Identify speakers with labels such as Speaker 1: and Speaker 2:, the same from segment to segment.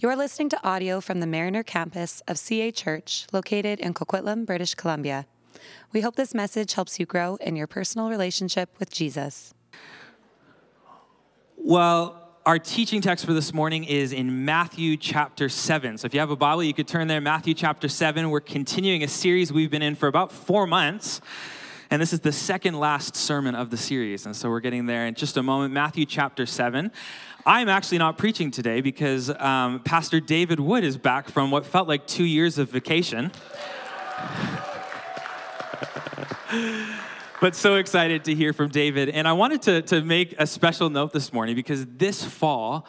Speaker 1: You're listening to audio from the Mariner campus of CA Church, located in Coquitlam, British Columbia. We hope this message helps you grow in your personal relationship with Jesus.
Speaker 2: Well, our teaching text for this morning is in Matthew chapter 7. So if you have a Bible, you could turn there. Matthew chapter 7. We're continuing a series we've been in for about four months. And this is the second last sermon of the series. And so we're getting there in just a moment. Matthew chapter 7. I'm actually not preaching today because um, Pastor David Wood is back from what felt like two years of vacation. but so excited to hear from David. And I wanted to, to make a special note this morning because this fall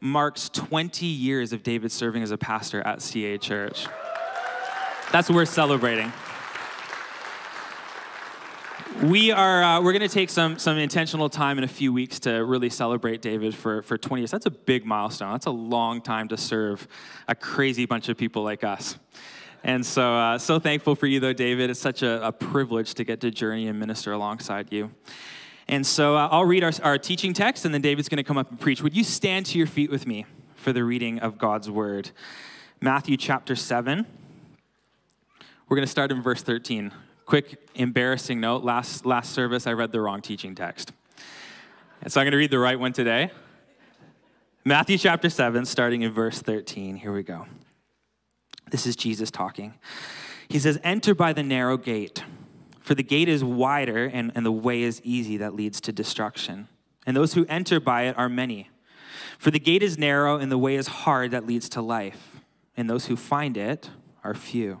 Speaker 2: marks 20 years of David serving as a pastor at CA Church. That's what we're celebrating we are uh, we're going to take some some intentional time in a few weeks to really celebrate David for for 20 years. That's a big milestone. That's a long time to serve a crazy bunch of people like us. And so uh, so thankful for you though, David. It's such a, a, privilege to get to journey and minister alongside you. And so uh, I'll read our, our teaching text, and then David's going to come up and preach. Would you stand to your feet with me for the reading of God's word? Matthew chapter 7. We're going to start in verse 13 quick embarrassing note last, last service, I read the wrong teaching text. And so I'm going to read the right one today. Matthew chapter 7, starting in verse 13. Here we go. This is Jesus talking. He says, Enter by the narrow gate, for the gate is wider and, and the way is easy that leads to destruction. And those who enter by it are many. For the gate is narrow and the way is hard that leads to life, and those who find it are few.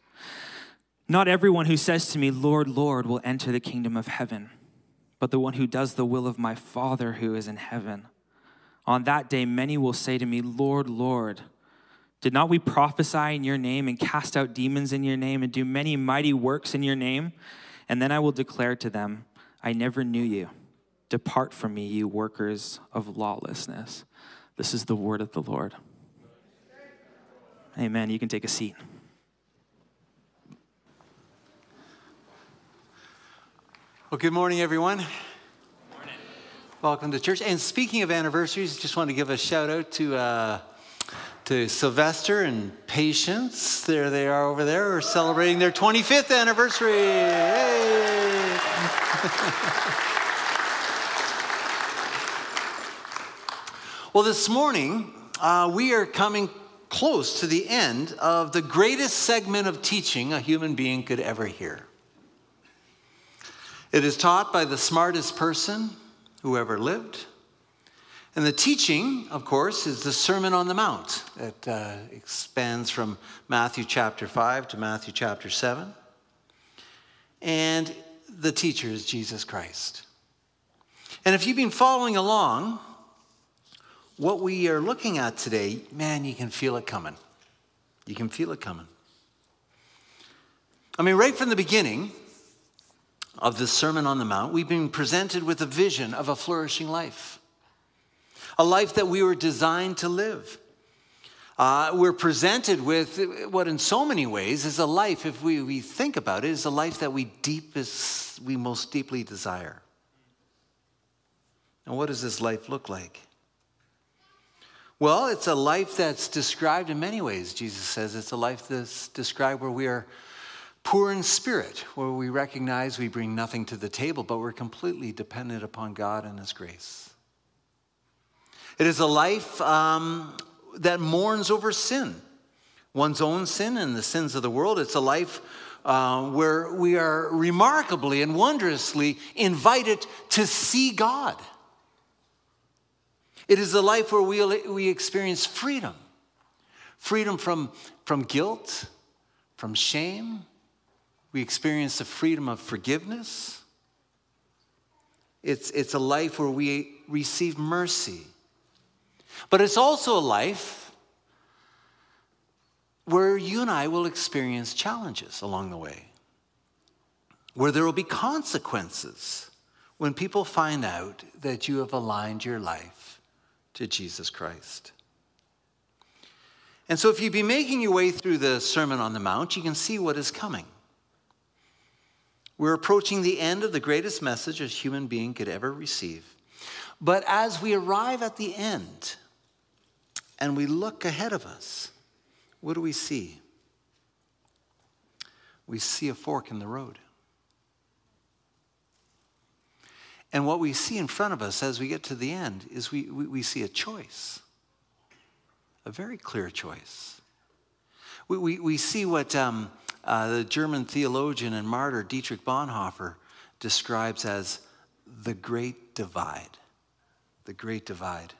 Speaker 2: Not everyone who says to me, Lord, Lord, will enter the kingdom of heaven, but the one who does the will of my Father who is in heaven. On that day, many will say to me, Lord, Lord, did not we prophesy in your name and cast out demons in your name and do many mighty works in your name? And then I will declare to them, I never knew you. Depart from me, you workers of lawlessness. This is the word of the Lord. Amen. You can take a seat.
Speaker 3: Well, good morning, everyone. Good morning. Welcome to church. And speaking of anniversaries, just want to give a shout out to uh, to Sylvester and Patience. There they are over there, We're celebrating their 25th anniversary. Yay! well, this morning uh, we are coming close to the end of the greatest segment of teaching a human being could ever hear. It is taught by the smartest person who ever lived. And the teaching, of course, is the Sermon on the Mount. It uh, expands from Matthew chapter 5 to Matthew chapter 7. And the teacher is Jesus Christ. And if you've been following along, what we are looking at today, man, you can feel it coming. You can feel it coming. I mean, right from the beginning, of the Sermon on the Mount, we've been presented with a vision of a flourishing life, a life that we were designed to live. Uh, we're presented with what, in so many ways, is a life, if we, we think about it, is a life that we deepest, we most deeply desire. And what does this life look like? Well, it's a life that's described in many ways. Jesus says it's a life that's described where we are Poor in spirit, where we recognize we bring nothing to the table, but we're completely dependent upon God and His grace. It is a life um, that mourns over sin, one's own sin and the sins of the world. It's a life uh, where we are remarkably and wondrously invited to see God. It is a life where we, we experience freedom freedom from, from guilt, from shame, we experience the freedom of forgiveness. It's, it's a life where we receive mercy. But it's also a life where you and I will experience challenges along the way, where there will be consequences when people find out that you have aligned your life to Jesus Christ. And so, if you've been making your way through the Sermon on the Mount, you can see what is coming. We're approaching the end of the greatest message a human being could ever receive. But as we arrive at the end and we look ahead of us, what do we see? We see a fork in the road. And what we see in front of us as we get to the end is we, we, we see a choice, a very clear choice. We, we, we see what um, uh, the German theologian and martyr Dietrich Bonhoeffer describes as the great divide. The great divide.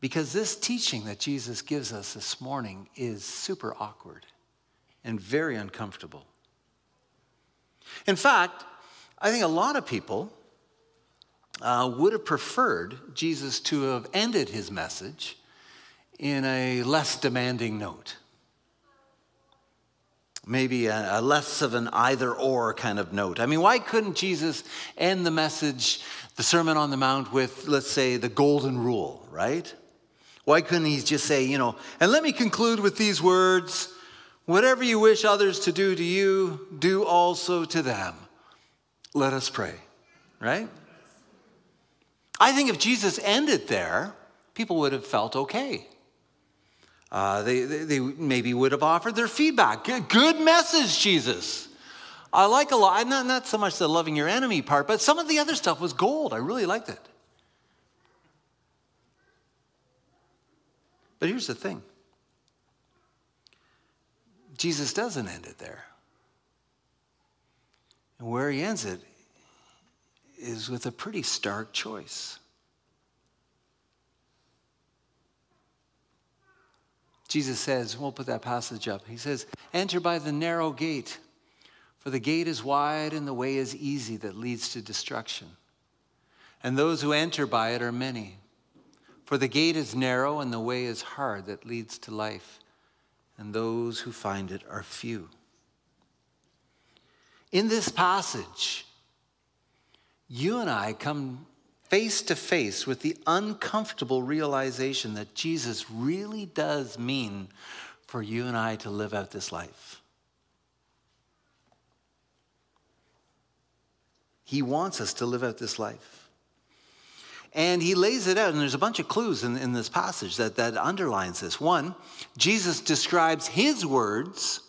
Speaker 3: Because this teaching that Jesus gives us this morning is super awkward and very uncomfortable. In fact, I think a lot of people uh, would have preferred Jesus to have ended his message in a less demanding note. Maybe a, a less of an either or kind of note. I mean, why couldn't Jesus end the message, the Sermon on the Mount, with, let's say, the golden rule, right? Why couldn't he just say, you know, and let me conclude with these words whatever you wish others to do to you, do also to them. Let us pray, right? I think if Jesus ended there, people would have felt okay. Uh, they, they, maybe would have offered their feedback. Good, good message, Jesus. I like a lot, not, not so much the loving your enemy part, but some of the other stuff was gold. I really liked it. But here's the thing Jesus doesn't end it there. And where he ends it is with a pretty stark choice. Jesus says, we'll put that passage up. He says, Enter by the narrow gate, for the gate is wide and the way is easy that leads to destruction. And those who enter by it are many. For the gate is narrow and the way is hard that leads to life, and those who find it are few. In this passage, you and I come face to face with the uncomfortable realization that Jesus really does mean for you and I to live out this life. He wants us to live out this life. And he lays it out, and there's a bunch of clues in, in this passage that, that underlines this. One, Jesus describes his words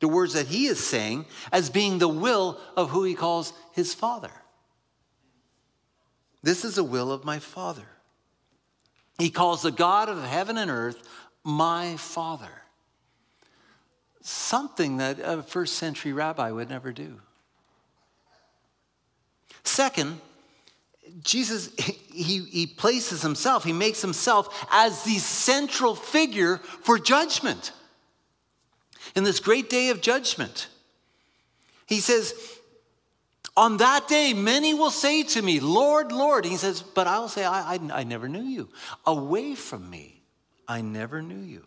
Speaker 3: the words that he is saying as being the will of who he calls his father. This is the will of my father. He calls the God of heaven and earth my father. Something that a first century rabbi would never do. Second, Jesus, he, he places himself, he makes himself as the central figure for judgment in this great day of judgment. He says, On that day, many will say to me, Lord, Lord. he says, But I will say, I, I, I never knew you. Away from me, I never knew you.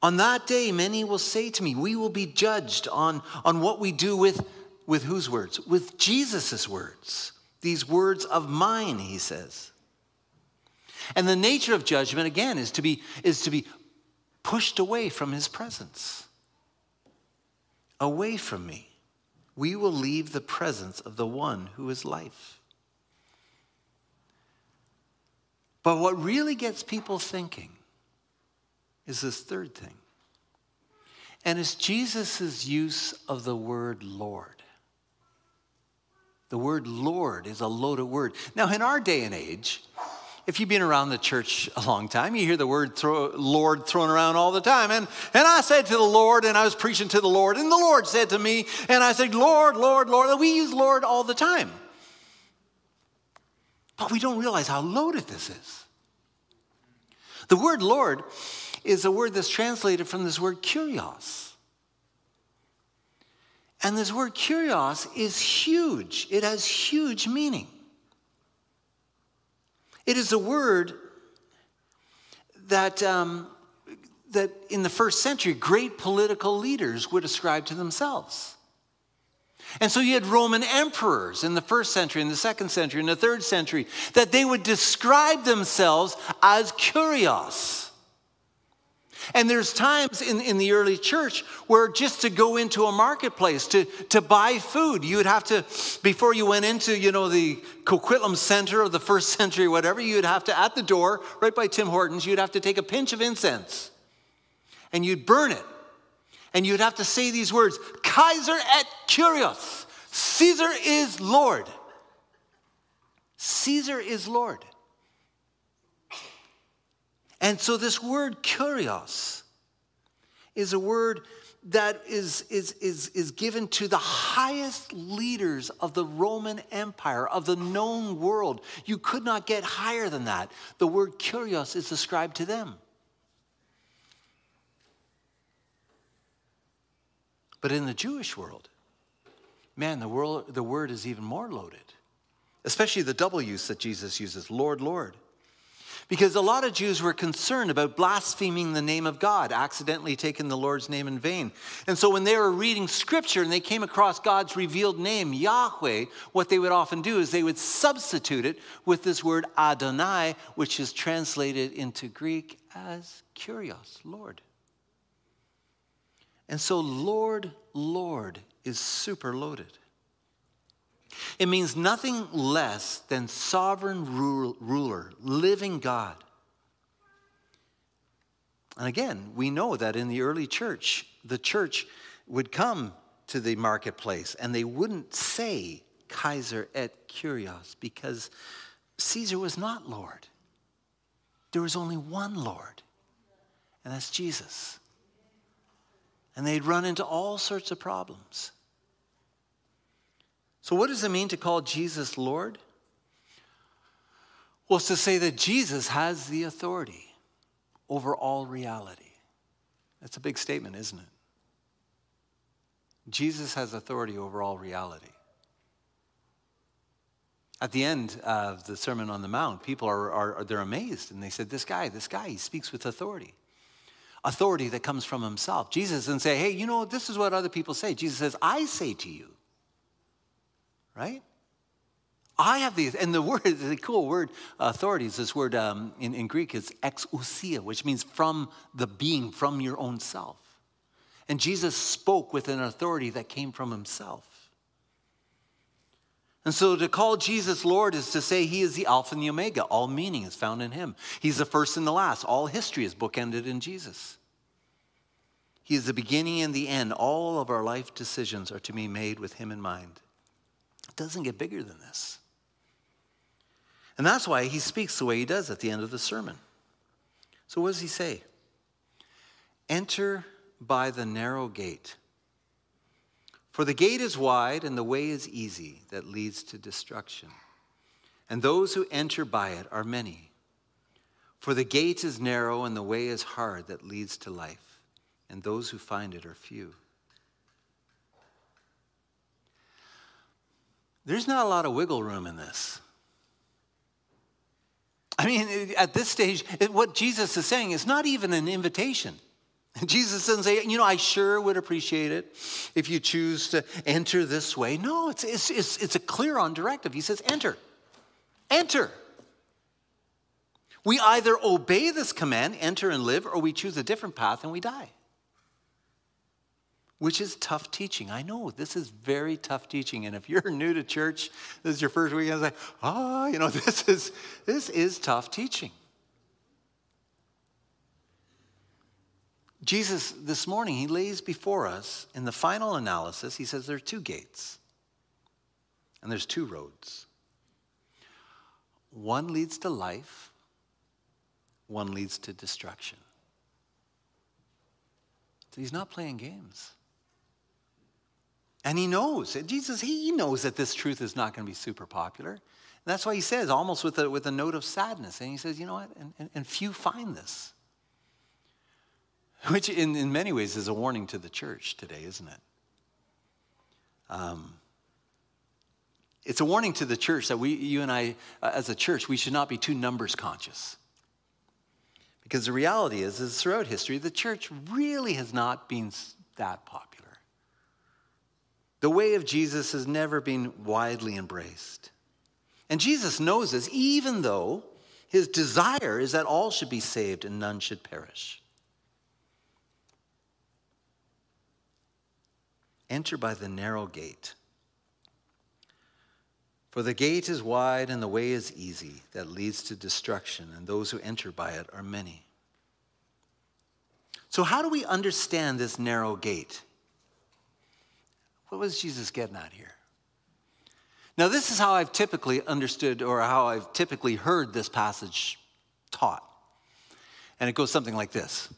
Speaker 3: On that day, many will say to me, We will be judged on, on what we do with, with whose words? With Jesus' words. These words of mine, he says. And the nature of judgment, again, is to be, is to be pushed away from his presence. Away from me. We will leave the presence of the one who is life. But what really gets people thinking is this third thing. And it's Jesus' use of the word Lord. The word Lord is a loaded word. Now, in our day and age, if you've been around the church a long time, you hear the word Lord thrown around all the time. And, and I said to the Lord, and I was preaching to the Lord, and the Lord said to me, and I said, Lord, Lord, Lord. And We use Lord all the time. But we don't realize how loaded this is. The word Lord is a word that's translated from this word kurios. And this word kurios is huge, it has huge meaning. It is a word that, um, that in the first century, great political leaders would ascribe to themselves. And so you had Roman emperors in the first century, in the second century, in the third century, that they would describe themselves as kurios. And there's times in, in the early church where just to go into a marketplace to, to buy food, you would have to, before you went into, you know, the Coquitlam Center of the first century, whatever, you'd have to, at the door, right by Tim Hortons, you'd have to take a pinch of incense and you'd burn it. And you'd have to say these words Kaiser et Kurios, Caesar is Lord. Caesar is Lord. And so, this word kurios is a word that is, is, is, is given to the highest leaders of the Roman Empire, of the known world. You could not get higher than that. The word kurios is ascribed to them. But in the Jewish world, man, the, world, the word is even more loaded, especially the double use that Jesus uses Lord, Lord. Because a lot of Jews were concerned about blaspheming the name of God, accidentally taking the Lord's name in vain. And so when they were reading scripture and they came across God's revealed name, Yahweh, what they would often do is they would substitute it with this word Adonai, which is translated into Greek as Kyrios, Lord. And so, Lord, Lord is super loaded. It means nothing less than sovereign ruler, living God. And again, we know that in the early church, the church would come to the marketplace and they wouldn't say Kaiser et Kurios because Caesar was not Lord. There was only one Lord, and that's Jesus. And they'd run into all sorts of problems. So, what does it mean to call Jesus Lord? Well, it's to say that Jesus has the authority over all reality. That's a big statement, isn't it? Jesus has authority over all reality. At the end of the Sermon on the Mount, people are, are, they're amazed and they said, This guy, this guy, he speaks with authority. Authority that comes from himself. Jesus doesn't say, Hey, you know, this is what other people say. Jesus says, I say to you right? I have these, and the word, is the cool word, authorities, this word um, in, in Greek is exousia, which means from the being, from your own self. And Jesus spoke with an authority that came from himself. And so to call Jesus Lord is to say he is the Alpha and the Omega. All meaning is found in him. He's the first and the last. All history is bookended in Jesus. He is the beginning and the end. All of our life decisions are to be made with him in mind doesn't get bigger than this. And that's why he speaks the way he does at the end of the sermon. So, what does he say? Enter by the narrow gate. For the gate is wide and the way is easy that leads to destruction. And those who enter by it are many. For the gate is narrow and the way is hard that leads to life, and those who find it are few. There's not a lot of wiggle room in this. I mean, at this stage, what Jesus is saying is not even an invitation. Jesus doesn't say, you know, I sure would appreciate it if you choose to enter this way. No, it's, it's, it's, it's a clear on directive. He says, enter. Enter. We either obey this command, enter and live, or we choose a different path and we die which is tough teaching. I know this is very tough teaching. And if you're new to church, this is your first week, I was like, oh, ah, you know, this is this is tough teaching. Jesus, this morning, he lays before us in the final analysis, he says there are two gates and there's two roads. One leads to life, one leads to destruction. So he's not playing games. And he knows, Jesus, he knows that this truth is not going to be super popular. And that's why he says, almost with a, with a note of sadness, and he says, you know what? And, and, and few find this. Which, in, in many ways, is a warning to the church today, isn't it? Um, It's a warning to the church that we, you and I, uh, as a church, we should not be too numbers conscious. Because the reality is, is throughout history, the church really has not been that popular. The way of Jesus has never been widely embraced. And Jesus knows this, even though his desire is that all should be saved and none should perish. Enter by the narrow gate. For the gate is wide and the way is easy that leads to destruction, and those who enter by it are many. So, how do we understand this narrow gate? What was Jesus getting at here? Now, this is how I've typically understood or how I've typically heard this passage taught. And it goes something like this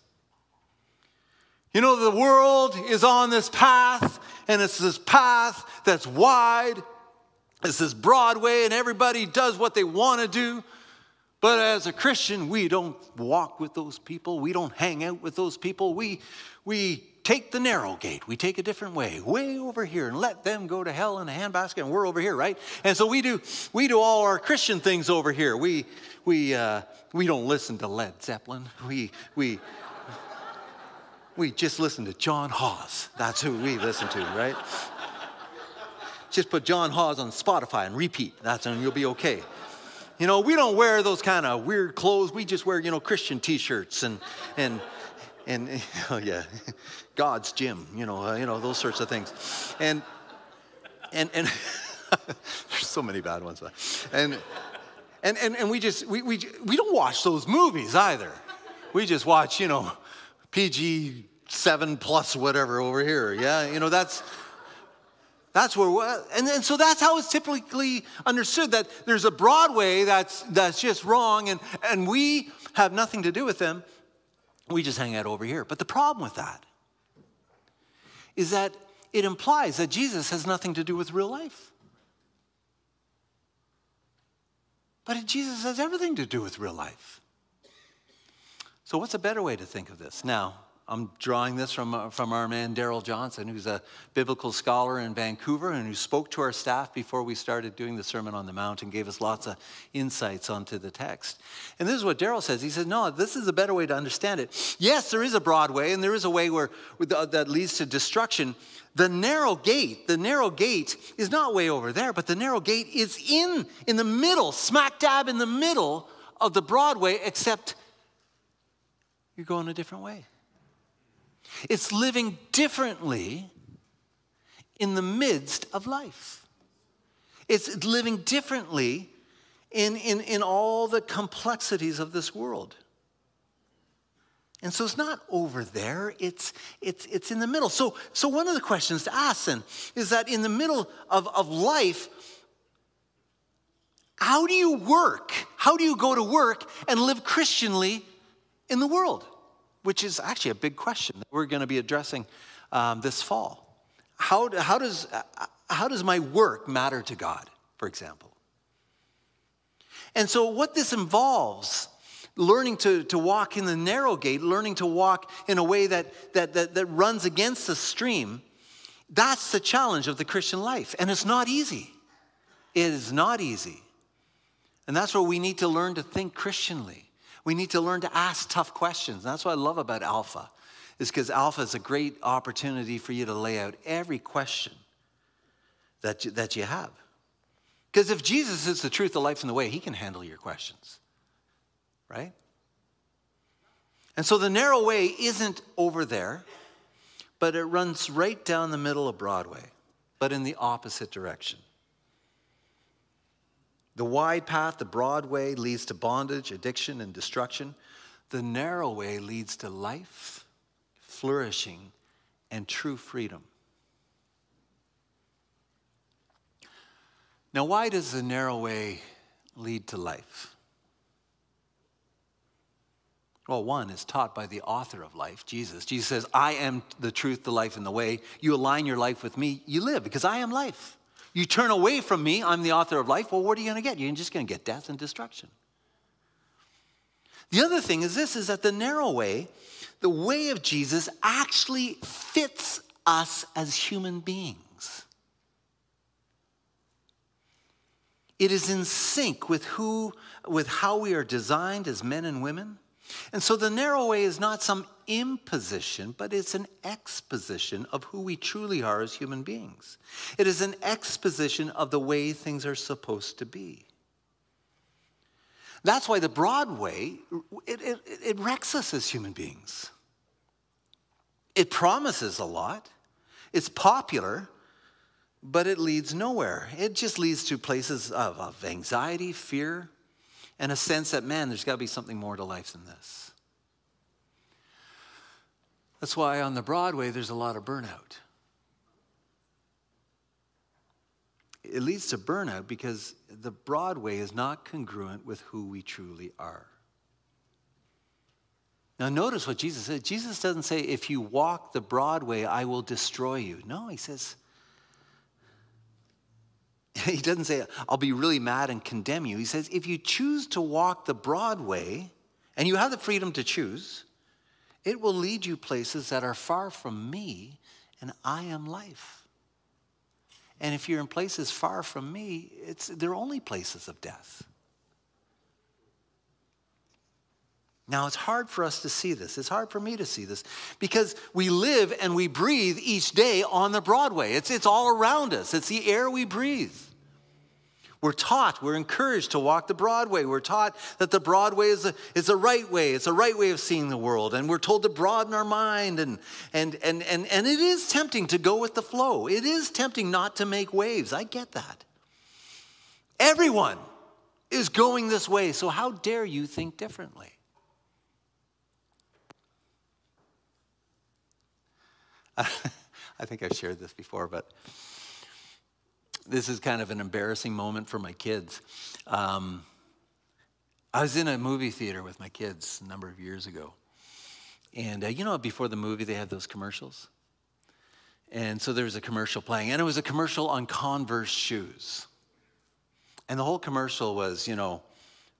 Speaker 3: You know, the world is on this path, and it's this path that's wide it's this Broadway, and everybody does what they want to do. But as a Christian, we don't walk with those people. We don't hang out with those people. We, we take the narrow gate. We take a different way, way over here, and let them go to hell in a handbasket, and we're over here, right? And so we do, we do all our Christian things over here. We, we, uh, we don't listen to Led Zeppelin. We, we, we just listen to John Hawes. That's who we listen to, right? just put John Hawes on Spotify and repeat. That's and you'll be okay. You know, we don't wear those kind of weird clothes. We just wear, you know, Christian T-shirts and and and oh yeah, God's gym. You know, uh, you know those sorts of things, and and and there's so many bad ones, and and and and we just we we we don't watch those movies either. We just watch, you know, PG seven plus whatever over here. Yeah, you know that's that's where, and, and so that's how it's typically understood that there's a Broadway that's, that's just wrong, and, and we have nothing to do with them. We just hang out over here. But the problem with that is that it implies that Jesus has nothing to do with real life. But Jesus has everything to do with real life. So, what's a better way to think of this? Now, I'm drawing this from, uh, from our man Darrell Johnson, who's a biblical scholar in Vancouver and who spoke to our staff before we started doing the Sermon on the Mount and gave us lots of insights onto the text. And this is what Daryl says. He says, No, this is a better way to understand it. Yes, there is a broad way, and there is a way where, that leads to destruction. The narrow gate, the narrow gate is not way over there, but the narrow gate is in, in the middle, smack dab in the middle of the Broadway, except you're going a different way. It's living differently in the midst of life. It's living differently in, in, in all the complexities of this world. And so it's not over there, it's, it's, it's in the middle. So, so one of the questions to ask then is that in the middle of, of life, how do you work? How do you go to work and live Christianly in the world? Which is actually a big question that we're going to be addressing um, this fall. How, how, does, how does my work matter to God, for example? And so, what this involves, learning to, to walk in the narrow gate, learning to walk in a way that, that, that, that runs against the stream, that's the challenge of the Christian life. And it's not easy. It is not easy. And that's where we need to learn to think Christianly. We need to learn to ask tough questions. And That's what I love about Alpha, is because Alpha is a great opportunity for you to lay out every question that you, that you have. Because if Jesus is the truth, the life, and the way, he can handle your questions, right? And so the narrow way isn't over there, but it runs right down the middle of Broadway, but in the opposite direction. The wide path, the broad way, leads to bondage, addiction, and destruction. The narrow way leads to life, flourishing, and true freedom. Now, why does the narrow way lead to life? Well, one is taught by the author of life, Jesus. Jesus says, I am the truth, the life, and the way. You align your life with me, you live because I am life. You turn away from me, I'm the author of life. Well, what are you going to get? You're just going to get death and destruction. The other thing is this is that the narrow way, the way of Jesus actually fits us as human beings. It is in sync with who with how we are designed as men and women. And so the narrow way is not some imposition, but it's an exposition of who we truly are as human beings. It is an exposition of the way things are supposed to be. That's why the broad way, it, it, it wrecks us as human beings. It promises a lot, it's popular, but it leads nowhere. It just leads to places of, of anxiety, fear, and a sense that, man, there's got to be something more to life than this. That's why on the Broadway, there's a lot of burnout. It leads to burnout because the Broadway is not congruent with who we truly are. Now, notice what Jesus said. Jesus doesn't say, if you walk the Broadway, I will destroy you. No, he says, he doesn't say, I'll be really mad and condemn you. He says, if you choose to walk the broad way, and you have the freedom to choose, it will lead you places that are far from me, and I am life. And if you're in places far from me, it's, they're only places of death. Now, it's hard for us to see this. It's hard for me to see this because we live and we breathe each day on the Broadway. It's, it's all around us, it's the air we breathe. We're taught, we're encouraged to walk the Broadway. We're taught that the Broadway is a, is a right way. It's a right way of seeing the world. And we're told to broaden our mind. And, and, and, and, and it is tempting to go with the flow. It is tempting not to make waves. I get that. Everyone is going this way. So how dare you think differently? I think I've shared this before, but this is kind of an embarrassing moment for my kids. Um, I was in a movie theater with my kids a number of years ago. And uh, you know, before the movie, they have those commercials? And so there was a commercial playing, and it was a commercial on Converse shoes. And the whole commercial was, you know,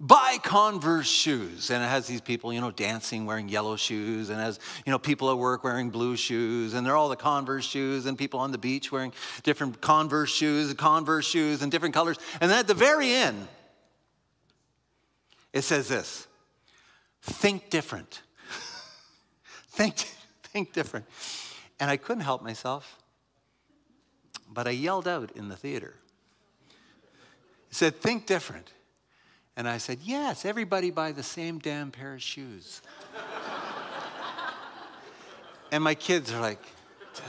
Speaker 3: buy Converse shoes. And it has these people, you know, dancing wearing yellow shoes, and has, you know, people at work wearing blue shoes, and they're all the Converse shoes, and people on the beach wearing different Converse shoes, Converse shoes, and different colors. And then at the very end, it says this think different. think, think different. And I couldn't help myself, but I yelled out in the theater. It said, think different. And I said, Yes, everybody buy the same damn pair of shoes. and my kids are like, Damn.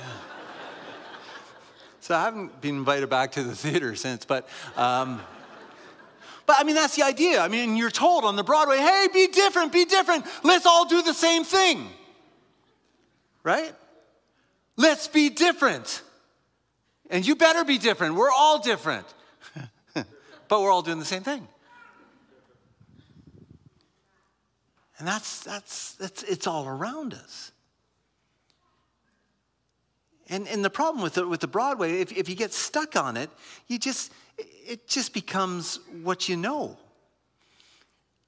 Speaker 3: So I haven't been invited back to the theater since, but. Um, but I mean, that's the idea. I mean, you're told on the Broadway, hey, be different, be different. Let's all do the same thing. Right? Let's be different. And you better be different. We're all different. but we're all doing the same thing. And that's, that's, that's it's all around us. And, and the problem with the, with the Broadway, if, if you get stuck on it, you just, it just becomes what you know.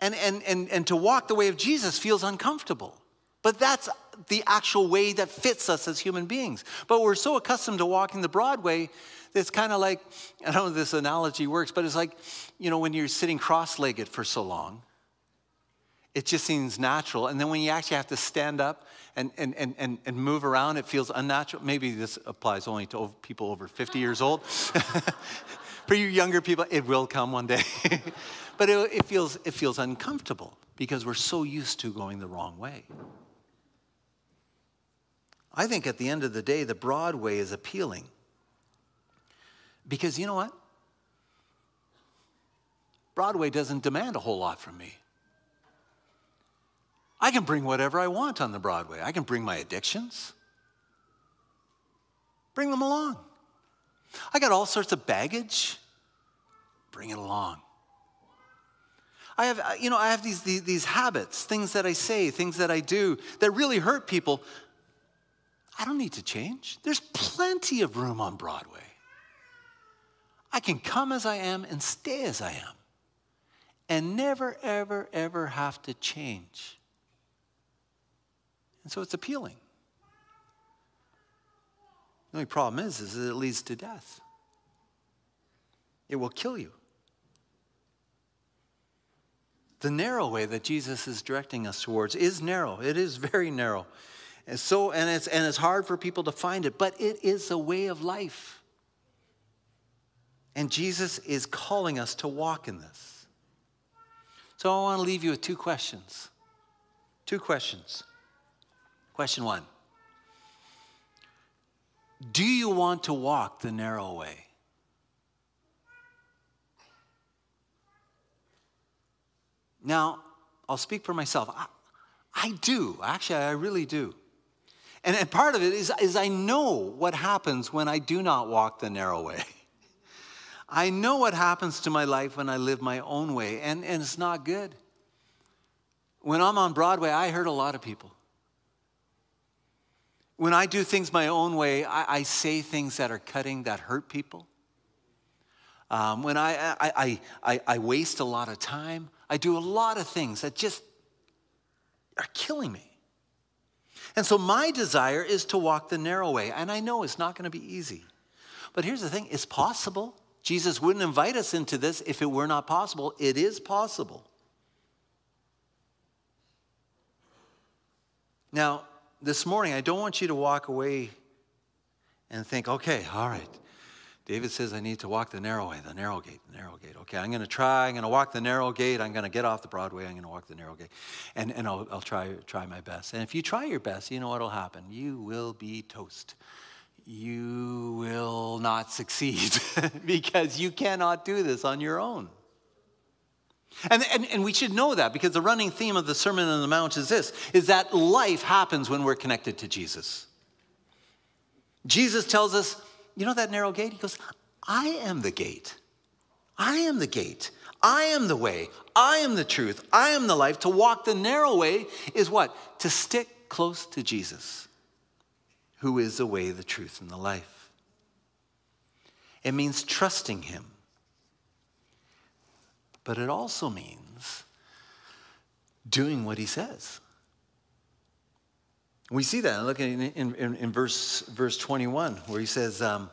Speaker 3: And, and, and, and to walk the way of Jesus feels uncomfortable. But that's the actual way that fits us as human beings. But we're so accustomed to walking the Broadway, it's kind of like, I don't know if this analogy works, but it's like, you know, when you're sitting cross legged for so long, it just seems natural. And then when you actually have to stand up and, and, and, and, and move around, it feels unnatural. Maybe this applies only to people over 50 years old. For you younger people, it will come one day. but it, it, feels, it feels uncomfortable because we're so used to going the wrong way. I think at the end of the day, the broad way is appealing. Because you know what? Broadway doesn't demand a whole lot from me. I can bring whatever I want on the Broadway. I can bring my addictions, bring them along. I got all sorts of baggage, bring it along. I have, you know, I have these, these, these habits, things that I say, things that I do that really hurt people. I don't need to change. There's plenty of room on Broadway. I can come as I am and stay as I am and never, ever, ever have to change. And so it's appealing. The only problem is, is that it leads to death. It will kill you. The narrow way that Jesus is directing us towards is narrow. It is very narrow. And so and it's and it's hard for people to find it, but it is a way of life. And Jesus is calling us to walk in this. So I want to leave you with two questions. Two questions. Question 1. Do you want to walk the narrow way? Now, I'll speak for myself. I, I do. Actually, I really do. And, and part of it is, is I know what happens when I do not walk the narrow way. I know what happens to my life when I live my own way, and, and it's not good. When I'm on Broadway, I hurt a lot of people. When I do things my own way, I, I say things that are cutting, that hurt people. Um, when I, I, I, I, waste a lot of time, I do a lot of things that just are killing me. And so my desire is to walk the narrow way. And I know it's not going to be easy. But here's the thing it's possible. Jesus wouldn't invite us into this if it were not possible. It is possible. Now, this morning, I don't want you to walk away and think, okay, all right, David says I need to walk the narrow way, the narrow gate, the narrow gate. Okay, I'm going to try. I'm going to walk the narrow gate. I'm going to get off the Broadway. I'm going to walk the narrow gate. And, and I'll, I'll try, try my best. And if you try your best, you know what will happen? You will be toast. You will not succeed because you cannot do this on your own. And, and, and we should know that because the running theme of the Sermon on the Mount is this, is that life happens when we're connected to Jesus. Jesus tells us, you know that narrow gate? He goes, I am the gate. I am the gate. I am the way. I am the truth. I am the life. To walk the narrow way is what? To stick close to Jesus, who is the way, the truth, and the life. It means trusting him but it also means doing what he says. We see that. Look in, in, in verse, verse 21, where he says, um,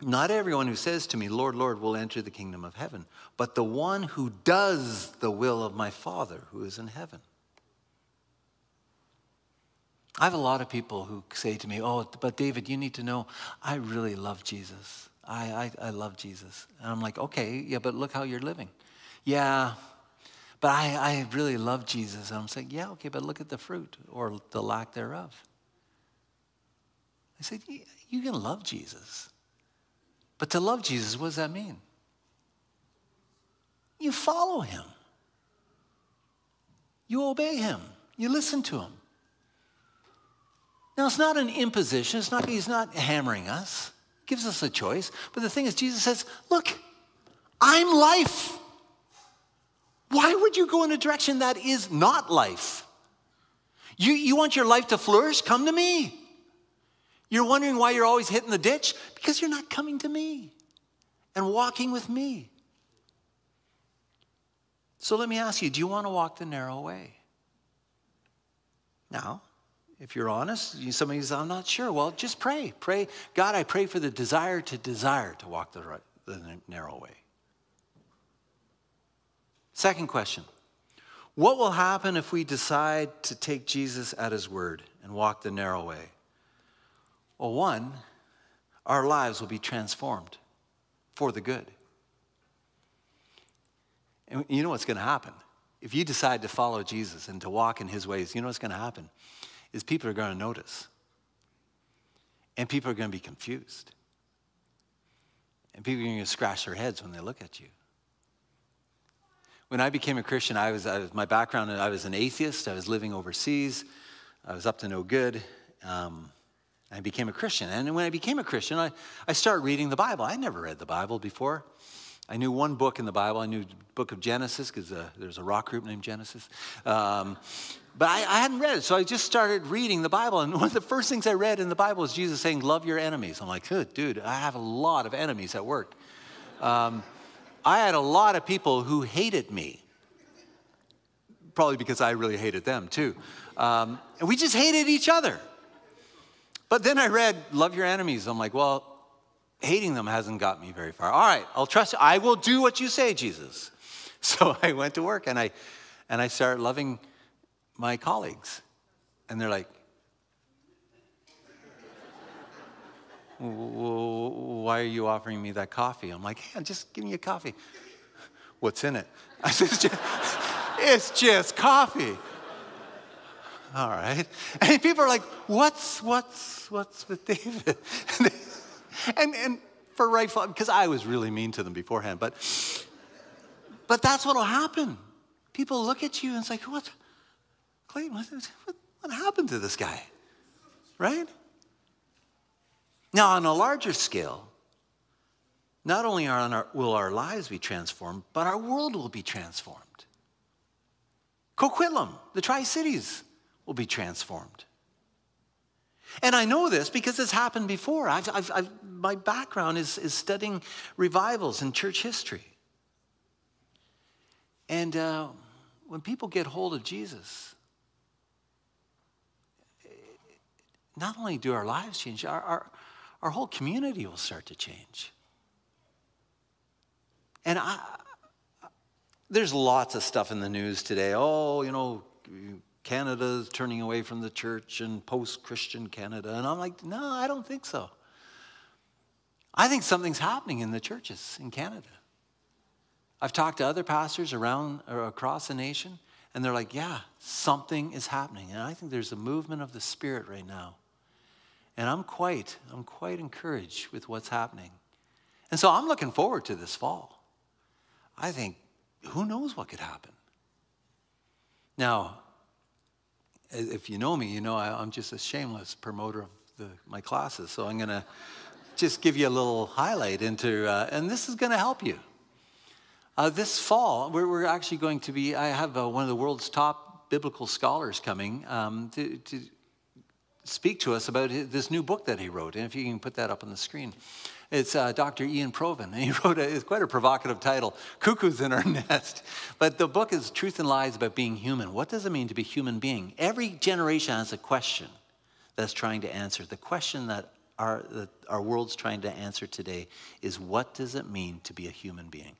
Speaker 3: Not everyone who says to me, Lord, Lord, will enter the kingdom of heaven, but the one who does the will of my Father who is in heaven. I have a lot of people who say to me, Oh, but David, you need to know, I really love Jesus. I, I, I love Jesus. And I'm like, Okay, yeah, but look how you're living yeah, but I, I really love Jesus. And I'm saying, yeah, okay, but look at the fruit or the lack thereof. I said, you can love Jesus. But to love Jesus, what does that mean? You follow him. You obey him. You listen to him. Now, it's not an imposition. It's not, he's not hammering us. He gives us a choice. But the thing is, Jesus says, look, I'm life. Why would you go in a direction that is not life? You, you want your life to flourish? Come to me. You're wondering why you're always hitting the ditch? Because you're not coming to me and walking with me. So let me ask you do you want to walk the narrow way? Now, if you're honest, somebody says, I'm not sure. Well, just pray. Pray, God, I pray for the desire to desire to walk the, right, the narrow way. Second question What will happen if we decide to take Jesus at his word and walk the narrow way? Well, one, our lives will be transformed for the good. And you know what's going to happen? If you decide to follow Jesus and to walk in his ways, you know what's going to happen? Is people are going to notice. And people are going to be confused. And people are going to scratch their heads when they look at you. When I became a Christian, I was, I was my background, I was an atheist. I was living overseas. I was up to no good. Um, I became a Christian. And when I became a Christian, I, I started reading the Bible. I never read the Bible before. I knew one book in the Bible. I knew the book of Genesis because uh, there's a rock group named Genesis. Um, but I, I, hadn't read it. So I just started reading the Bible. And one of the first things I read in the Bible is Jesus saying, Love your enemies. I'm like, dude, I have a lot of enemies at work. Um, I had a lot of people who hated me, probably because I really hated them too. Um, and we just hated each other. But then I read, Love your enemies. I'm like, Well, hating them hasn't got me very far. All right, I'll trust you. I will do what you say, Jesus. So I went to work and I, And I started loving my colleagues. And they're like, why are you offering me that coffee? I'm like, hey, just give me a coffee. What's in it? I said, it's just, it's just coffee. All right. And people are like, what's, what's, what's with David? and, and for rightful, because I was really mean to them beforehand, but, but that's what will happen. People look at you and it's like, what, Clayton, what, what happened to this guy? Right? Now, on a larger scale, not only our, will our lives be transformed, but our world will be transformed. Coquitlam, the Tri Cities, will be transformed. And I know this because it's happened before. I've, I've, I've, my background is, is studying revivals in church history. And uh, when people get hold of Jesus, not only do our lives change, our, our, our whole community will start to change. And I, there's lots of stuff in the news today. Oh, you know, Canada's turning away from the church and post Christian Canada. And I'm like, no, I don't think so. I think something's happening in the churches in Canada. I've talked to other pastors around or across the nation, and they're like, yeah, something is happening. And I think there's a movement of the Spirit right now and I'm quite, I'm quite encouraged with what's happening. And so I'm looking forward to this fall. I think, who knows what could happen? Now, if you know me, you know I, am just a shameless promoter of the, my classes. So I'm going to just give you a little highlight into, uh, and this is going to help you. Uh, this fall, we're, we're, actually going to be, I have uh, one of the world's top biblical scholars coming um, to, to speak to us about this new book that he wrote. And if you can put that up on the screen. It's uh, Dr. Iain Provan. and he wrote a, it's quite a provocative title, Cuckoos in Our Nest. But the book is Truth and Lies About Being Human. What does it mean to be human being? Every generation has a question that's trying to answer. The question that our, that our world's trying to answer today is what does it mean to be a human being?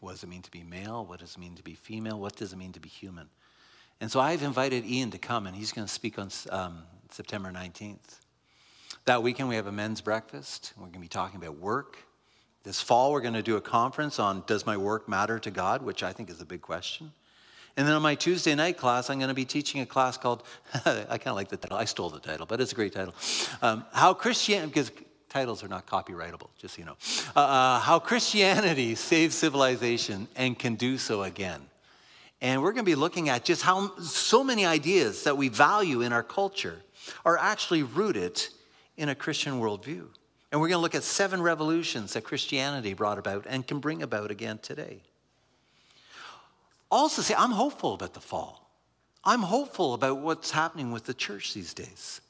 Speaker 3: What does it mean to be male? What does it mean to be female? What does it mean to be human? And so I've invited Iain to come, and he's going to speak on um, September 19th. That weekend, we have a men's breakfast. We're going to be talking about work. This fall, we're going to do a conference on Does My Work Matter to God, which I think is a big question. And then on my Tuesday night class, I'm going to be teaching a class called, I kind of like the title, I stole the title, but it's a great title. Um, how Christianity, because titles are not copyrightable, just so you know. Uh, uh, how Christianity saves civilization and can do so again. And we're going to be looking at just how so many ideas that we value in our culture are actually rooted in a Christian worldview. And we're going to look at seven revolutions that Christianity brought about and can bring about again today. Also, say, I'm hopeful about the fall. I'm hopeful about what's happening with the church these days.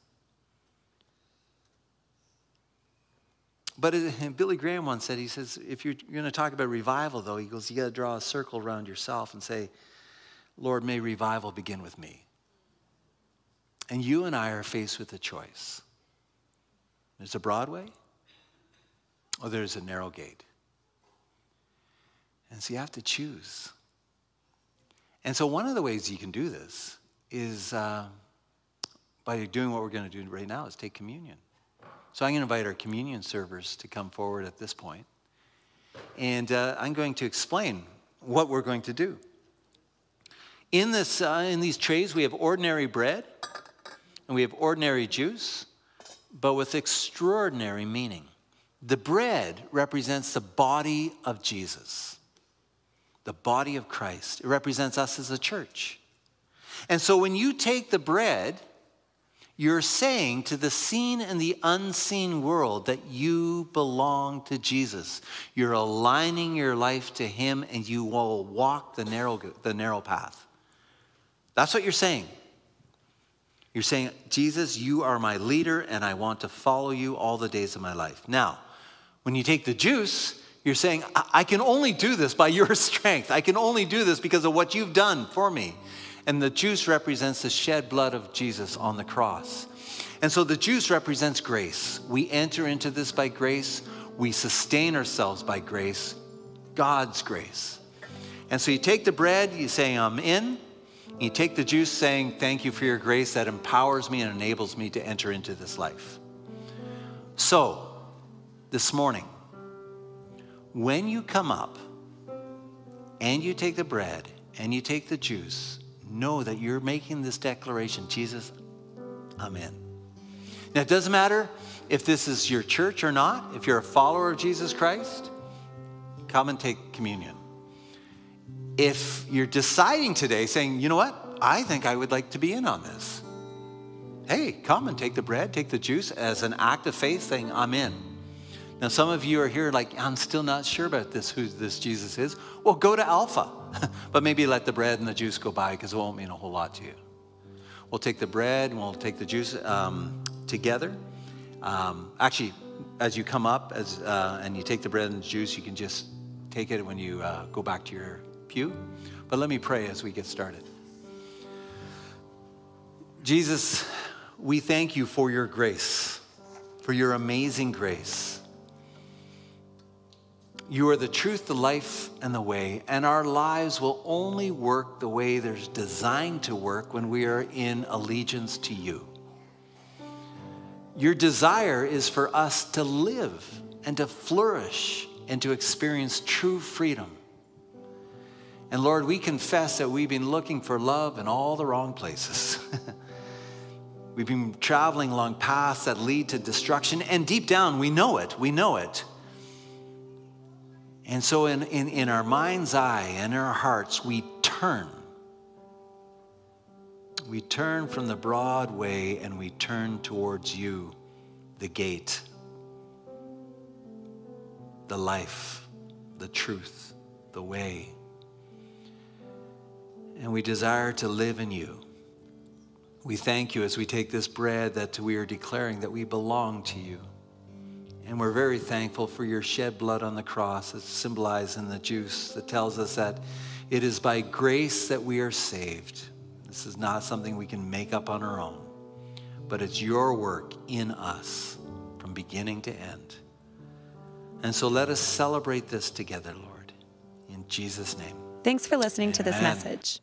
Speaker 3: But uh, Billy Graham once said, he says, if you're, you're going to talk about revival, though, he goes, you got to draw a circle around yourself and say, Lord, may revival begin with me. And you and I are faced with a choice there's a broad way, or there's a narrow gate. And so you have to choose. And so, one of the ways you can do this is uh, by doing what we're going to do right now is take communion. So, I'm going to invite our communion servers to come forward at this point. And uh, I'm going to explain what we're going to do. In, this, uh, in these trays, we have ordinary bread and we have ordinary juice, but with extraordinary meaning. The bread represents the body of Jesus, the body of Christ. It represents us as a church. And so when you take the bread, you're saying to the seen and the unseen world that you belong to Jesus. You're aligning your life to Him and you will walk the narrow, the narrow path. That's what you're saying. You're saying, Jesus, you are my leader, and I want to follow you all the days of my life. Now, when you take the juice, you're saying, I can only do this by your strength. I can only do this because of what you've done for me. And the juice represents the shed blood of Jesus on the cross. And so the juice represents grace. We enter into this by grace, we sustain ourselves by grace, God's grace. And so you take the bread, you say, I'm in. You take the juice, saying, Thank you for your grace that empowers me and enables me to enter into this life. So, this morning, when you come up and you take the bread and you take the juice, know that you're making this declaration Jesus, I'm in. Now, it doesn't matter if this is your church or not, if you're a follower of Jesus Christ, come and take communion. If you're deciding today, saying, you know what, I think I would like to be in on this, hey, come and take the bread, take the juice as an act of faith, saying, I'm in. Now, some of you are here like, I'm still not sure about this, who this Jesus is. Well, go to Alpha, but maybe let the bread and the juice go by because it won't mean a whole lot to you. We'll take the bread and we'll take the juice um, together. Um, actually, as you come up as, uh, and you take the bread and the juice, you can just take it when you uh, go back to your pew. But let me pray as we get started. Jesus, we thank you for your grace, for your amazing grace. You are the truth, the life, and the way, and our lives will only work the way they're designed to work when we are in allegiance to you. Your desire is for us to live and to flourish and to experience true freedom. And Lord, we confess that we've been looking for love in all the wrong places. we've been traveling along paths that lead to destruction, and deep down, we know it. We know it. And so, in, in, in our mind's eye and our hearts, we turn. We turn from the broad way and we turn towards you, the gate, the life, the truth, the way. And we desire to live in you. We thank you as we take this bread that we are declaring that we belong to you. And we're very thankful for your shed blood on the cross that's symbolized in the juice that tells us that it is by grace that we are saved. This is not something we can make up on our own, but it's your work in us from beginning to end. And so let us celebrate this together, Lord, in Jesus' name.
Speaker 1: Thanks for listening
Speaker 3: Amen.
Speaker 1: to this message.